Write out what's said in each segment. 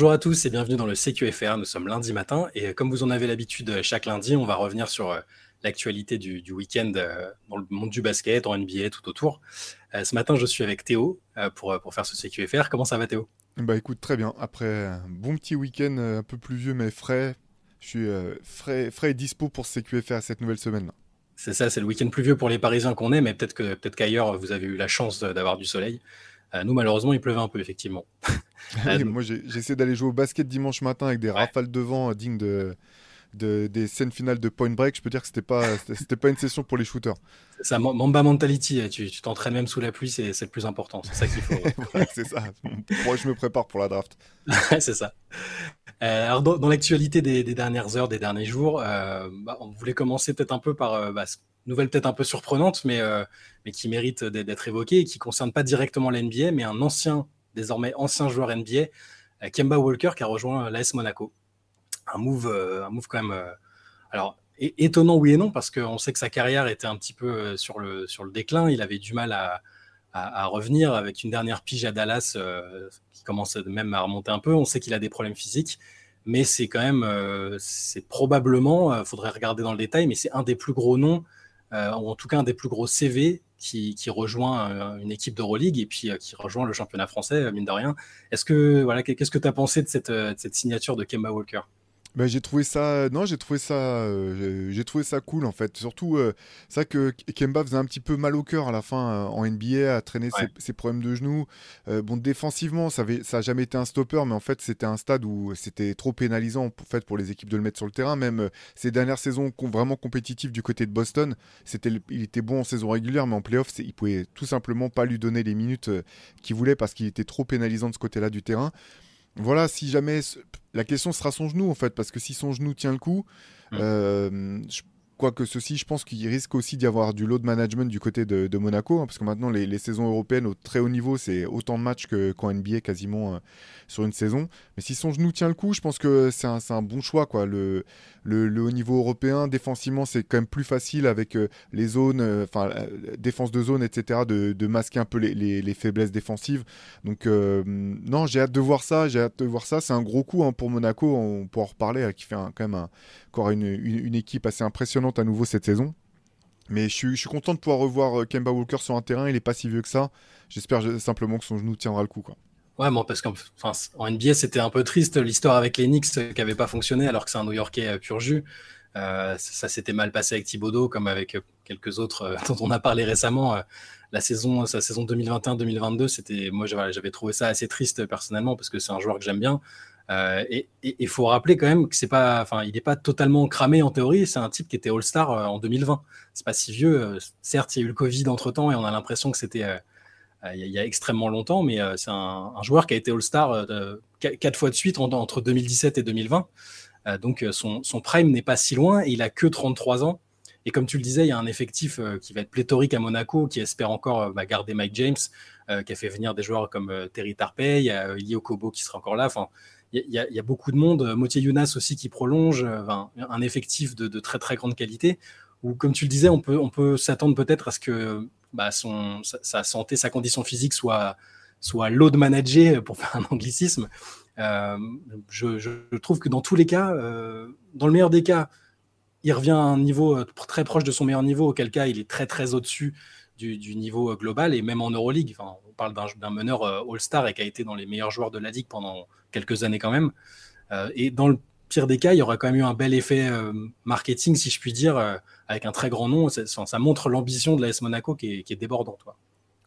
Bonjour à tous et bienvenue dans le CQFR. Nous sommes lundi matin et comme vous en avez l'habitude chaque lundi, on va revenir sur l'actualité du, week-end dans le monde du basket, en NBA, tout autour. ce matin, je suis avec Théo pour, pour faire ce CQFR. Comment ça va Théo? Bah écoute, très bien. Après un bon petit week-end un peu pluvieux mais frais, je suis frais, frais et dispo pour ce CQFR cette nouvelle semaine. C'est ça, c'est le week-end pluvieux pour les Parisiens qu'on est, mais peut-être que peut-être qu'ailleurs vous avez eu la chance d'avoir du soleil. Euh, nous, malheureusement, il pleuvait un peu, effectivement. Euh, moi, j'ai essayé d'aller jouer au basket dimanche matin avec des rafales de vent dignes de, des scènes finales de Point Break. Je peux dire que c'était pas, c'était pas une session pour les shooters. Ça, Mamba Mentality. Tu t'entraînes même sous la pluie, c'est le plus important. C'est ça qu'il faut. c'est ça. Moi, je me prépare pour la draft. c'est ça. Euh, alors, dans, l'actualité des, dernières heures, des derniers jours, bah, on voulait commencer peut-être un peu par bah, nouvelle peut-être un peu surprenante, mais, euh, mais qui mérite d'être évoquée et qui ne concerne pas directement l'NBA, mais un ancien, désormais ancien joueur NBA, euh, Kemba Walker, qui a rejoint l'AS Monaco. Un move, euh, un move quand même. alors, étonnant oui et non, parce qu'on sait que sa carrière était un petit peu sur le, sur le déclin. Il avait du mal à, revenir avec une dernière pige à Dallas qui commence même à remonter un peu. On sait qu'il a des problèmes physiques mais c'est quand même, c'est probablement, il faudrait regarder dans le détail, mais c'est un des plus gros noms euh, ou en tout cas un des plus gros CV qui, rejoint euh, une équipe d'Euroleague et puis euh, qui rejoint le championnat français, mine de rien. Est-ce que voilà, qu'est-ce que tu as pensé de cette, de cette signature de Kemba Walker? Bah, j'ai trouvé ça non j'ai trouvé ça euh, j'ai trouvé ça cool en fait. Surtout euh, ça que Kemba faisait un petit peu mal au cœur à la fin euh, en NBA à traîner ses, problèmes de genoux. Bon défensivement ça avait ça a jamais été un stopper mais en fait c'était un stade où c'était trop pénalisant pour, fait, pour les équipes de le mettre sur le terrain. Même ces dernières saisons vraiment compétitives du côté de Boston c'était il était bon en saison régulière mais en playoff il pouvait tout simplement pas lui donner les minutes qu'il voulait parce qu'il était trop pénalisant de ce côté là du terrain voilà, si jamais la question sera son genou en fait, parce que si son genou tient le coup, mmh. euh, Quoique ceci, je pense qu'il risque aussi d'y avoir du load management du côté de, Monaco, hein, parce que maintenant les, saisons européennes au très haut niveau, c'est autant de matchs qu'en NBA quasiment euh, sur une saison. Mais si son genou tient le coup, je pense que c'est un, bon choix. Quoi. Le, le, haut niveau européen, défensivement, c'est quand même plus facile avec euh, les zones, euh, enfin défense de zone, etc., de, masquer un peu les, faiblesses défensives. Donc non, j'ai hâte de voir ça. J'ai hâte de voir ça. C'est un gros coup hein, pour Monaco. On pourra en reparler, hein, qui fait quand même encore une, une équipe assez impressionnante à nouveau cette saison. Mais je suis, content de pouvoir revoir euh, Kemba Walker sur un terrain. Il est pas si vieux que ça. J'espère simplement que son genou tiendra le coup. Quoi. Ouais, bon, parce qu'en en NBA, c'était un peu triste l'histoire avec les Knicks euh, qui n'avait pas fonctionné alors que c'est un New Yorkais euh, pur jus. ça s'était mal passé avec Thibodeau, comme avec quelques autres dont on a parlé récemment. la saison, sa saison 2021-2022, c'était, moi, j'avais trouvé ça assez triste personnellement parce que c'est un joueur que j'aime bien. Euh, et il faut rappeler quand même que c'est pas, enfin, il n'est pas totalement cramé en théorie. C'est un type qui était All-Star euh, en 2020. C'est pas si vieux. Euh, certes, il y a eu le Covid entre temps et on a l'impression que c'était il y, a extrêmement longtemps, mais c'est un, joueur qui a été All-Star quatre fois de suite entre 2017 et 2020. donc son, prime n'est pas si loin et il a que 33 ans. Et comme tu le disais, il y a un effectif qui va être pléthorique à Monaco, qui espère encore bah, garder Mike James, qui a fait venir des joueurs comme Terry Tarpey, il y a Kobo qui sera encore là. Il y, a beaucoup de monde. Euh, Motier Younas aussi qui prolonge, euh, un effectif de, très très grande qualité. Ou comme tu le disais, on peut, s'attendre peut-être à ce que bah, sa, santé, sa condition physique soit, soit load managée, pour faire un anglicisme. Euh, je, trouve que dans tous les cas, dans le meilleur des cas, il revient à un niveau très proche de son meilleur niveau, auquel cas il est très très au-dessus du, niveau global et même en Euroleague. On parle d'un meneur All-Star et qui a été dans les meilleurs joueurs de la Ligue pendant quelques années quand même. Euh, et dans le pire des cas, il y aurait quand même eu un bel effet euh, marketing, si je puis dire, euh, avec un très grand nom. Ça, montre l'ambition de l'AS Monaco qui est, qui est débordante.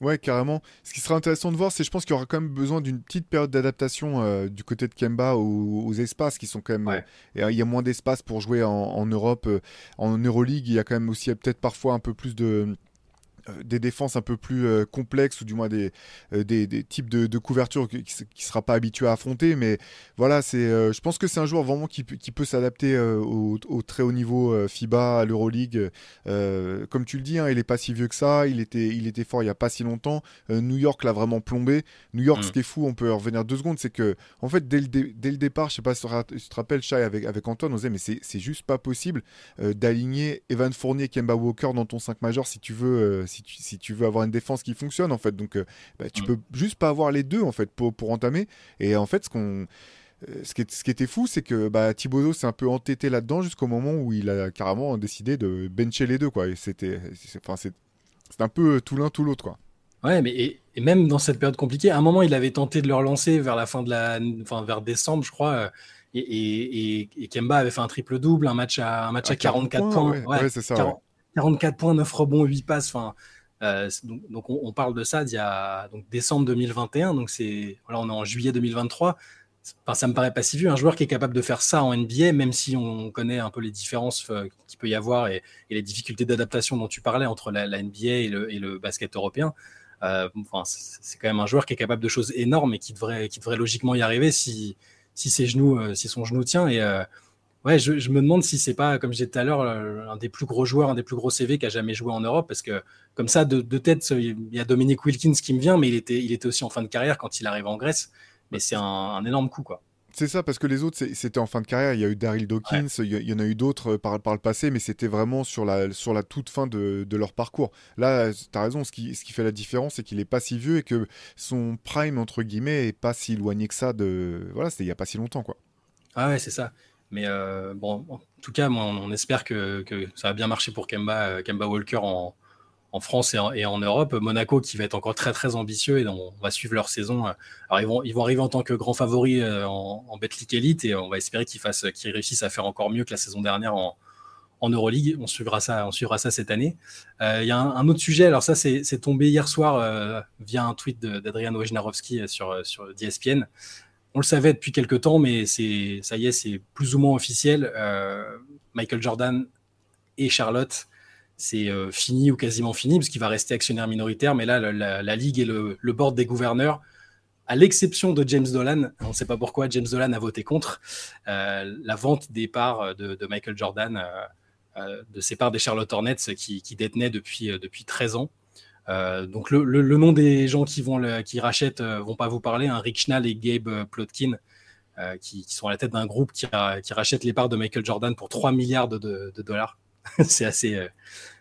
Ouais, carrément. Ce qui sera intéressant de voir, c'est je pense qu'il y aura quand même besoin d'une petite période d'adaptation du côté de Kemba aux, espaces qui sont quand même. il y a moins d'espace pour jouer en, en Europe. en Euroleague, il y a quand même aussi peut-être parfois un peu plus de euh, des défenses un peu plus euh, complexes ou du moins des, euh, des, types de, de couverture qui ne sera pas habitué à affronter. Mais voilà, c'est, je pense que c'est un joueur vraiment qui, qui peut s'adapter au, très haut niveau FIBA, à l'Euroleague. comme tu le dis, hein, il n'est pas si vieux que ça. Il était, il était fort il n'y a pas si longtemps. New York l'a vraiment plombé. New York, mm. ce qui est fou, on peut revenir deux secondes, c'est que en fait, dès le, dès le départ, je sais pas si tu te rappelles, Shai, avec, avec Antoine, on disait, mais c'est juste pas possible d'aligner Evan Fournier, Kemba Walker dans ton 5 majeur si tu veux si tu, veux avoir une défense qui fonctionne, en fait. Donc, euh, bah, tu mm. peux juste pas avoir les deux, en fait, pour, pour entamer. Et en fait, ce qu'on ce, qui ce qui était fou, c'est que bah, Thibodeau s'est un peu entêté là-dedans jusqu'au moment où il a carrément décidé de bencher les deux. Quoi. Et c'était, enfin, c'est, un peu tout l'un, tout l'autre. Quoi. Ouais, mais et, même dans cette période compliquée, à un moment, il avait tenté de le relancer vers la fin de la, enfin, vers décembre, je crois. Et, Kemba avait fait un triple-double, un match à, un match à, 44 points. Ouais, c'est ça. 44 points, 9 rebonds, 8 passes. Enfin, euh, donc, on, parle de ça d'il y a donc, décembre 2021. Donc c'est voilà, on est en juillet 2023. Enfin, ça me paraît pas si vieux. Un joueur qui est capable de faire ça en NBA, même si on connaît un peu les différences euh, qu'il peut y avoir et, les difficultés d'adaptation dont tu parlais entre la, NBA et le, basket européen. Euh, enfin, c'est quand même un joueur qui est capable de choses énormes et qui devrait, qui devrait logiquement y arriver si, si ses genoux, si son genou tient. Et Ouais, je, me demande si c'est pas, comme j'ai disais tout à l'heure, euh, un des plus gros joueurs, un des plus gros CV qui a jamais joué en Europe, parce que comme ça, de, tête, il y a Dominique Wilkins qui me vient, mais il était, il était aussi en fin de carrière quand il arrive en Grèce. Mais c'est un, énorme coup, quoi. C'est ça, parce que les autres, c'était en fin de carrière. Il y a eu Daryl Dawkins, il, y, en a eu d'autres euh, par, par, le passé, mais c'était vraiment sur la, sur la toute fin de, leur parcours. Là, tu as raison, ce qui, ce qui fait la différence, c'est qu'il est pas si vieux et que son prime, entre guillemets, est pas si éloigné que ça de. Voilà, c'était il y a pas si longtemps, quoi. Ah ouais, c'est ça. Mais euh, bon, en tout cas, on, espère que, ça va bien marcher pour Kemba, euh, Walker en, France et en, Europe. Monaco qui va être encore très très ambitieux et on va suivre leur saison. Alors ils vont, ils vont arriver en tant que grand favori euh, en, en Betclic Elite et on va espérer qu'ils qu'ils réussissent à faire encore mieux que la saison dernière en, Euroleague. On suivra ça, on suivra ça cette année. Il y a un, autre sujet. Alors ça, c'est tombé hier soir via un tweet d'Adrian Wojnarowski sur sur ESPN on le savait depuis quelques temps, mais c'est ça y est, c'est plus ou moins officiel. Euh, Michael Jordan et Charlotte, c'est euh, fini ou quasiment fini, parce qu'il va rester actionnaire minoritaire. Mais là, la, ligue et le, board des gouverneurs, à l'exception de James Dolan, on ne sait pas pourquoi James Dolan a voté contre euh, la vente des parts de, Michael Jordan, de ses parts des Charlotte Hornets qui, qui détenaient depuis depuis 13 ans. Euh, donc le, nom des gens qui vont qui rachètent euh, vont pas vous parler. Hein. Rick Schnall et Gabe euh, Plotkin, qui, sont à la tête d'un groupe qui, rachète les parts de Michael Jordan pour 3 milliards de, dollars. c'est assez,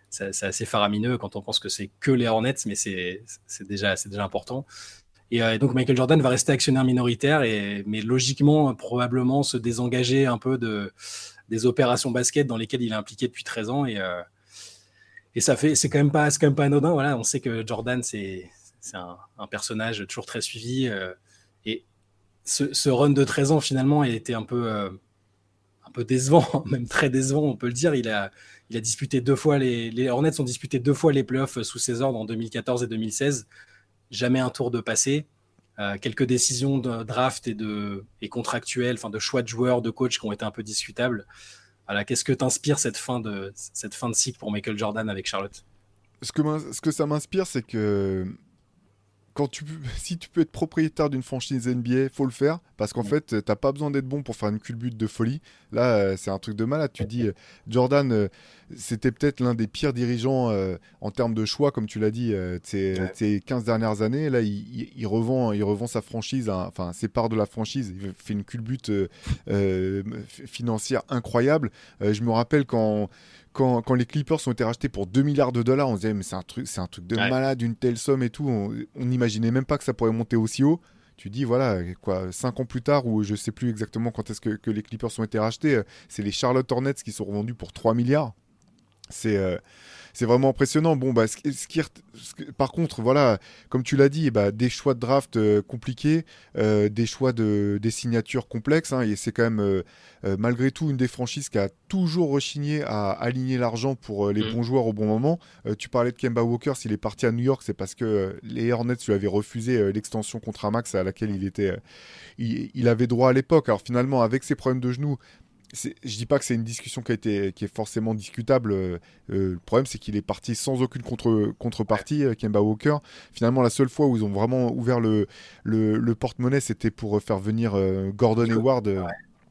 c'est assez faramineux quand on pense que c'est que les Hornets, mais c'est déjà, déjà important. Et, donc Michael Jordan va rester actionnaire minoritaire, et, mais logiquement, probablement se désengager un peu de, des opérations basket dans lesquelles il est impliqué depuis 13 ans. Et, et ça fait, c'est quand même pas, quand même pas anodin. Voilà, on sait que Jordan, c'est, un, personnage toujours très suivi. Euh, et ce, run de 13 ans, finalement, il était un peu, euh, un peu décevant, même très décevant, on peut le dire. Il a, il a disputé deux fois les, Hornets ont disputé deux fois les playoffs sous ses ordres en 2014 et 2016. Jamais un tour de passé. Euh, quelques décisions de draft et, de, et contractuelles, enfin de choix de joueurs, de coach qui ont été un peu discutables qu'est-ce que t'inspire cette fin de cette fin de cycle pour Michael Jordan avec Charlotte? Ce que, ce que ça m'inspire, c'est que quand tu, si tu peux être propriétaire d'une franchise NBA, faut le faire parce qu'en fait, t'as pas besoin d'être bon pour faire une culbute de folie. Là, euh, c'est un truc de malade. Tu dis, euh, Jordan, euh, c'était peut-être l'un des pires dirigeants en termes de choix, comme tu l'as dit, ces, 15 dernières années. Là, il, revend, il revend sa franchise, enfin ses parts de la franchise. Il fait une culbute financière incroyable. je me rappelle quand quand, les Clippers ont été rachetés pour 2 milliards de dollars, on se disait, mais c'est un truc, c'est un truc de malade, une telle somme et tout. On n'imaginait même pas que ça pourrait monter aussi haut. Tu dis, voilà, quoi, 5 ans plus tard, ou je sais plus exactement quand est-ce que, les Clippers ont été rachetés, euh, c'est les Charlotte Hornets qui sont revendus pour 3 milliards. C'est. Euh, c'est vraiment impressionnant. Bon, bah, ce, qui, par contre, voilà, comme tu l'as dit, bah, des choix de draft euh, compliqués, euh, des choix de des signatures complexes. Hein, et c'est quand même malgré tout une des franchises qui a toujours rechigné à aligner l'argent pour les mm. bons joueurs au bon moment. tu parlais de Kemba Walker, s'il est parti à New York, c'est parce que les Hornets lui avaient refusé l'extension contre max à laquelle il était, il, il avait droit à l'époque. Alors finalement, avec ses problèmes de genoux, je dis pas que c'est une discussion qui, a été, qui est forcément discutable. Euh, euh, le problème, c'est qu'il est parti sans aucune contre, contrepartie, euh, Kemba Walker. Finalement, la seule fois où ils ont vraiment ouvert le, le, porte-monnaie, c'était pour faire venir Gordon Hayward.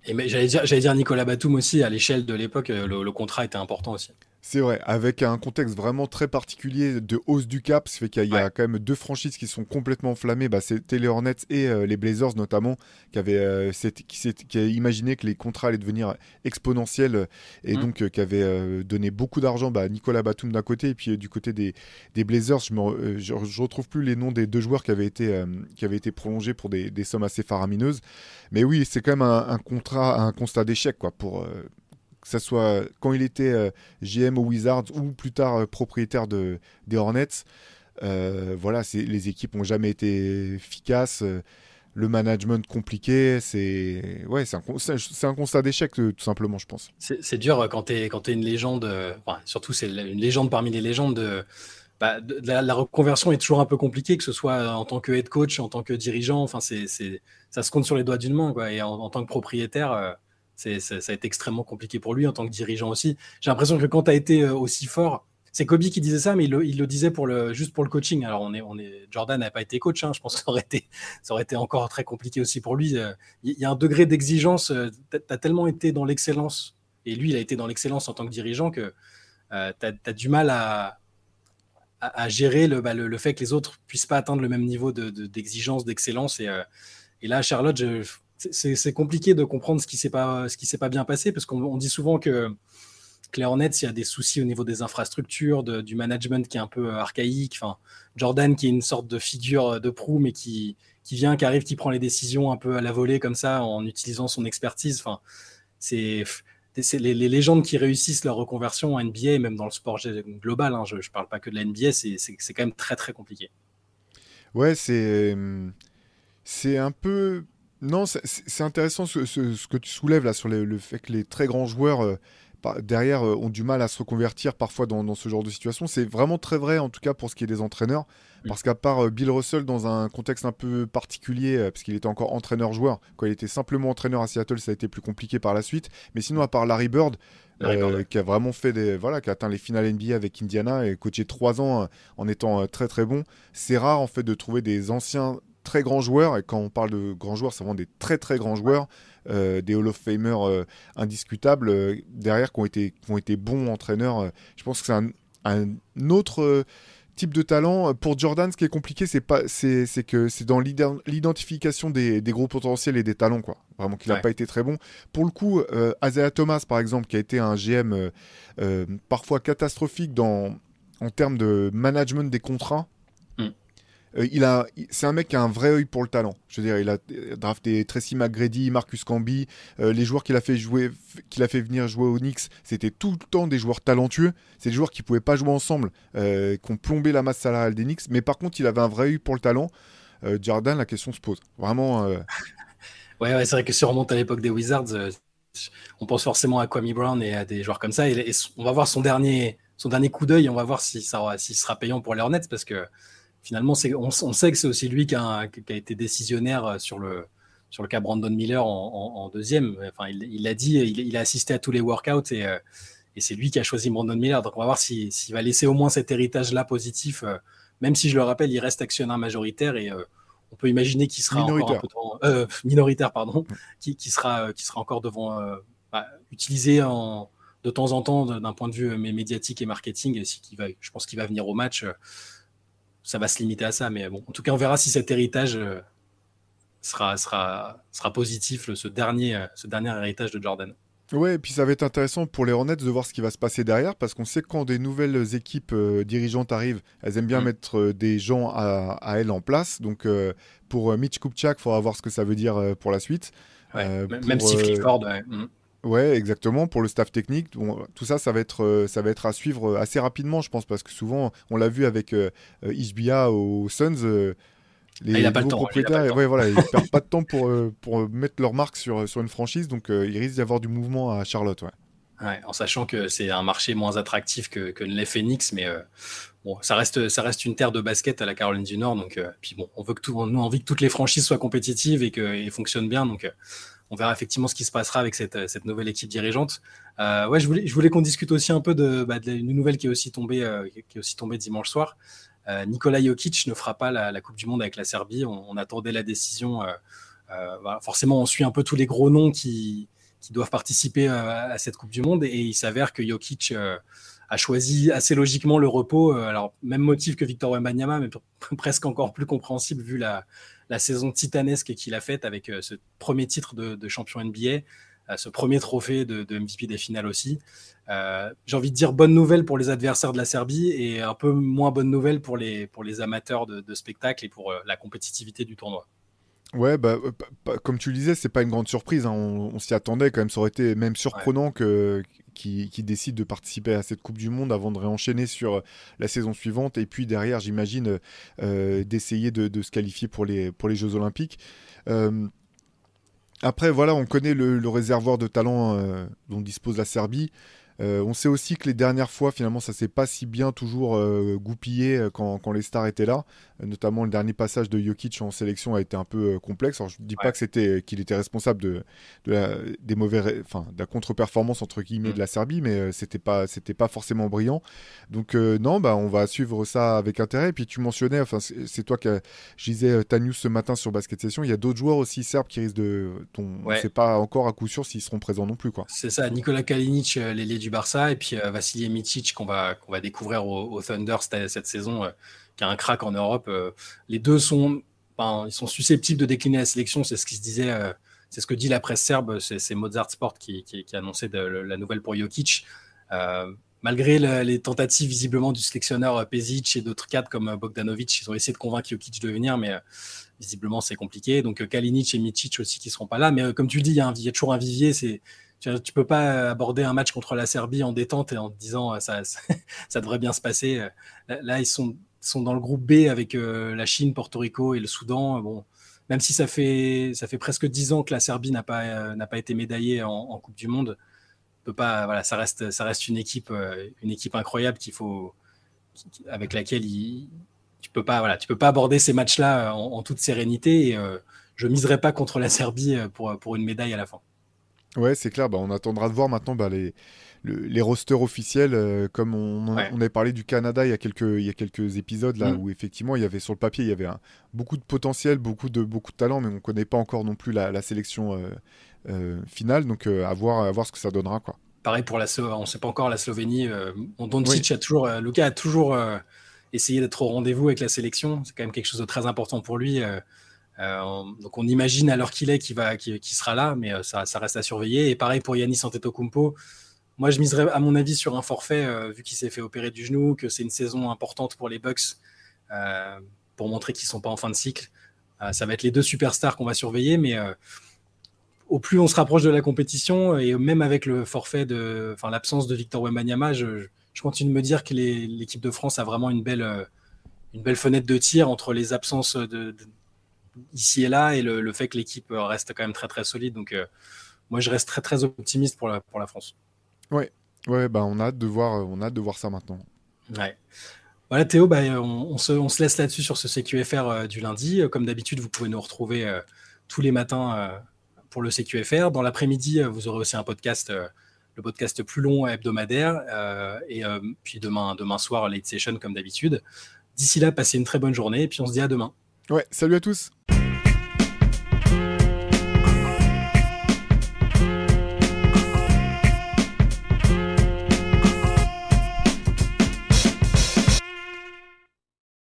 Et j'allais dire, dire, Nicolas Batum aussi, à l'échelle de l'époque, le, contrat était important aussi. C'est vrai, avec un contexte vraiment très particulier de hausse du cap, ce fait qu'il y, a quand même deux franchises qui sont complètement enflammées, bah, c'était les Hornets et euh, les Blazers notamment, qui avaient euh, qui, qui imaginé que les contrats allaient devenir exponentiels et mm. donc euh, qui avaient donné beaucoup d'argent bah, à Nicolas Batum d'un côté et puis du côté des, des Blazers, je ne retrouve plus les noms des deux joueurs qui avaient été, qui avaient été prolongés pour des, des, sommes assez faramineuses. Mais oui, c'est quand même un, un, contrat, un constat d'échec quoi, pour, que ce soit quand il était euh, GM aux Wizards ou plus tard euh, propriétaire de, des Hornets. Euh, voilà, les équipes n'ont jamais été efficaces. le management compliqué, c'est ouais, c'est un, un, constat d'échec tout simplement, je pense. C'est dur quand tu es, es une légende, surtout c'est une légende parmi les légendes de, bah, la, reconversion est toujours un peu compliquée, que ce soit en tant que head coach, en tant que dirigeant. Enfin, c'est, ça se compte sur les doigts d'une main. Et en, tant que propriétaire, ça, a été extrêmement compliqué pour lui en tant que dirigeant aussi. J'ai l'impression que quand tu as été euh, aussi fort, c'est Kobe qui disait ça, mais il le, disait pour le, juste pour le coaching. Alors, on est, on est, Jordan n'a pas été coach, hein. je pense que ça aurait, été, ça aurait été encore très compliqué aussi pour lui. Euh, il y a un degré d'exigence, euh, tu as tellement été dans l'excellence, et lui, il a été dans l'excellence en tant que dirigeant, que tu as, du mal à, gérer le, bah, le, fait que les autres puissent pas atteindre le même niveau d'exigence, de, d'excellence. Et, et, là, Charlotte, je, c'est compliqué de comprendre ce qui s'est pas ce qui s'est pas bien passé parce qu'on dit souvent que Claire il y a des soucis au niveau des infrastructures, du management qui est un peu archaïque. Enfin, Jordan qui est une sorte de figure de proue mais qui qui vient, qui arrive, qui prend les décisions un peu à la volée comme ça en utilisant son expertise. Enfin, c'est les, les, légendes qui réussissent leur reconversion en NBA, même dans le sport global, hein, je ne parle pas que de la NBA, c'est quand même très très compliqué. Ouais, c'est c'est un peu non, c'est intéressant ce, que tu soulèves là sur le fait que les très grands joueurs euh, derrière euh, ont du mal à se reconvertir parfois dans, ce genre de situation. C'est vraiment très vrai en tout cas pour ce qui est des entraîneurs. Mm. Parce qu'à part euh, Bill Russell dans un contexte un peu particulier, parce qu'il était encore entraîneur-joueur, quand il était simplement entraîneur à Seattle, ça a été plus compliqué par la suite. Mais sinon, à part Larry Bird, qui a vraiment fait des voilà, qui a atteint les finales NBA avec Indiana et coaché trois ans en étant très très bon. C'est rare en fait de trouver des anciens très grands joueurs, et quand on parle de grands joueurs, c'est vraiment des très très grands joueurs, euh, des Hall of Famers euh, indiscutables, euh, derrière, qui ont, été, qui ont été bons entraîneurs. je pense que c'est un, un, autre type de talent. Pour Jordan, ce qui est compliqué, c'est pas, c'est, que c'est dans l'identification des, des, gros potentiels et des talents, quoi. Vraiment qu'il n'a pas été très bon. Pour le coup, Isaiah Thomas, par exemple, qui a été un GM parfois catastrophique dans, en termes de management des contrats, euh, il a, c'est un mec qui a un vrai œil pour le talent. Je veux dire, il a drafté Tracy McGrady, Marcus Camby, euh, les joueurs qu'il a fait jouer, qu'il a fait venir jouer au Knicks, c'était tout le temps des joueurs talentueux. C'est des joueurs qui pouvaient pas jouer ensemble, euh, qui ont plombé la masse salariale des Knicks, mais par contre, il avait un vrai œil pour le talent. Jordan, la question se pose. Vraiment. ouais, c'est vrai que si on remonte à l'époque des Wizards, on pense forcément à Kwame Brown et à des joueurs comme ça. Et, on va voir son dernier, son dernier coup d'œil. On va voir si ça, si sera payant pour les Hornets parce que finalement, on, on, sait que c'est aussi lui qui a, été décisionnaire euh, sur le, sur le cas Brandon Miller en, deuxième. Enfin, il l'a dit, il, a assisté à tous les workouts et, euh, et c'est lui qui a choisi Brandon Miller. Donc, on va voir s'il va laisser au moins cet héritage-là positif, euh, même si je le rappelle, il reste actionnaire majoritaire et on peut imaginer qu'il sera minoritaire. encore un peu minoritaire, pardon, qui, qui, sera, qui sera encore devant, bah, utilisé en, de temps en temps d'un point de vue médiatique et marketing. Et qui va, je pense qu'il va venir au match ça va se limiter à ça. Mais bon, en tout cas, on verra si cet héritage euh, sera, sera, sera positif, ce, dernier, euh, ce dernier héritage de Jordan. Ouais, et puis ça va être intéressant pour les Hornets de voir ce qui va se passer derrière, parce qu'on sait que quand des nouvelles équipes euh, dirigeantes arrivent, elles aiment bien mm. mettre des gens à, à, elles en place. Donc pour Mitch Kupchak, il faudra voir ce que ça veut dire pour la suite. même si Clifford, mm. Ouais, exactement. Pour le staff technique, tout ça, ça va être, euh, ça va être à suivre assez rapidement, je pense, parce que souvent, on l'a vu avec euh, euh Ishbia aux Suns. Euh, les ah, il a pas le temps, propriétaires, ils voilà, ils perdent pas de temps pour, pour mettre leur marque sur, sur une franchise, donc il risque d'y avoir du mouvement à Charlotte. Ouais. Ouais, en sachant que c'est un marché moins attractif que, que les Phoenix, mais bon, ça reste, ça reste une terre de basket à la Caroline du Nord, donc puis bon, on veut que tout, nous on envie que toutes les franchises soient compétitives et qu'elles fonctionnent bien, donc on verra effectivement ce qui se passera avec cette, cette nouvelle équipe dirigeante. Euh, je voulais, qu'on discute aussi un peu de, bah, d'une nouvelle qui est aussi tombée, euh, dimanche soir. Euh, Nikola Jokic ne fera pas la, Coupe du Monde avec la Serbie. On, attendait la décision. Forcément, on suit un peu tous les gros noms qui doivent participer à cette Coupe du Monde et il s'avère que Jokic a choisi assez logiquement le repos. alors, même motif que Victor Wembanyama, mais presque encore plus compréhensible vu la, la saison titanesque qu'il a faite avec ce premier titre de, de champion NBA ce premier trophée de, MVP des finales aussi. Euh, j'ai envie de dire bonne nouvelle pour les adversaires de la Serbie et un peu moins bonne nouvelle pour les, pour les amateurs de, spectacle et pour euh, la compétitivité du tournoi. Ouais, bah, euh, comme tu le disais, c'est pas une grande surprise. Hein. On, s'y attendait quand même. Ça aurait été même surprenant que qui, décide de participer à cette Coupe du Monde avant de réenchaîner sur la saison suivante et puis derrière, j'imagine, d'essayer de, se qualifier pour les, pour les Jeux Olympiques. Après, voilà, on connaît le, réservoir de talent euh, dont dispose la Serbie. Euh, on sait aussi que les dernières fois, finalement, ça s'est pas si bien toujours euh, goupillé quand, quand, les stars étaient là notamment le dernier passage de Jokic en sélection a été un peu euh, complexe. Alors, je ne dis pas que c'était qu'il était responsable de, la, des mauvais, enfin, de la contre-performance entre guillemets mm. de la Serbie, mais euh, c'était pas c'était pas forcément brillant. Donc euh, non, bah on va suivre ça avec intérêt. Et puis tu mentionnais, enfin c'est toi qui je disais ta news ce matin sur Basket Session. Il y a d'autres joueurs aussi serbes qui risquent de, on ne sait pas encore à coup sûr s'ils seront présents non plus quoi. C'est ça, Nicolas Kalinic, l'ailier du Barça, et puis Vassili Micic qu'on va qu'on va découvrir au, Thunder cette, cette saison qui a un crack en Europe. Euh, les deux sont, ils sont susceptibles de décliner la sélection. C'est ce qui se disait, euh, c'est ce que dit la presse serbe. C'est Mozart Sport qui, qui, a annoncé la nouvelle pour Jokic. Euh, malgré les tentatives visiblement du sélectionneur Pezic et d'autres cadres comme Bogdanovic, ils ont essayé de convaincre Jokic de venir, mais visiblement c'est compliqué. Donc Kalinic et Micic aussi qui seront pas là. Mais comme tu dis, il y, a toujours un vivier. C'est tu, peux pas aborder un match contre la Serbie en détente et en te disant ça, ça, ça devrait bien se passer. Là, ils sont dans le groupe B avec euh, la Chine, Porto Rico et le Soudan. Même si ça fait, ça presque dix ans que la Serbie n'a pas, euh, n'a pas été médaillée en, Coupe du Monde, peut pas, voilà, ça reste, ça reste une équipe, euh, une équipe incroyable qu'il faut, avec laquelle tu peux pas, peux pas aborder ces matchs-là en, toute sérénité. Et, je miserai pas contre la Serbie pour, pour une médaille à la fin. Ouais, c'est clair. Bah, on attendra de voir maintenant bah, les, les rosters officiels, euh, comme on, on, avait parlé du Canada il y a quelques, il y a quelques épisodes là, mm. où effectivement il y avait sur le papier il y avait beaucoup de potentiel, beaucoup de, beaucoup de talent, mais on ne connaît pas encore non plus la, sélection euh, euh, finale, donc à, voir, à voir ce que ça donnera. Quoi. Pareil pour la on ne sait pas encore la Slovénie. Doncic a toujours, Lucas a toujours essayé d'être au rendez-vous avec la sélection. C'est quand même quelque chose de très important pour lui. Donc on imagine alors qu'il est qu'il sera là, mais ça, ça, reste à surveiller. Et pareil pour Yanis Antetokounmpo. Moi, je miserais, à mon avis, sur un forfait, euh, vu qu'il s'est fait opérer du genou, que c'est une saison importante pour les Bucks, euh, pour montrer qu'ils ne sont pas en fin de cycle. Euh, ça va être les deux superstars qu'on va surveiller, mais au plus on se rapproche de la compétition, et même avec le forfait l'absence de Victor Wembanyama, je, continue de me dire que l'équipe de France a vraiment une belle fenêtre de tir entre les absences de, ici et là et le, fait que l'équipe reste quand même très très solide. Donc, moi, je reste très très optimiste pour la, pour la France. Ouais, ouais, bah on a hâte de voir, on a de voir ça maintenant. Ouais. Voilà Théo, bah, on, se, on, se, laisse là-dessus sur ce CQFR euh, du lundi. Euh, comme d'habitude, vous pouvez nous retrouver euh, tous les matins pour le CQFR. Dans l'après-midi, vous aurez aussi un podcast, le podcast plus long hebdomadaire. et puis demain, demain soir, late session comme d'habitude. D'ici là, passez une très bonne journée et puis on se dit à demain. Ouais, salut à tous.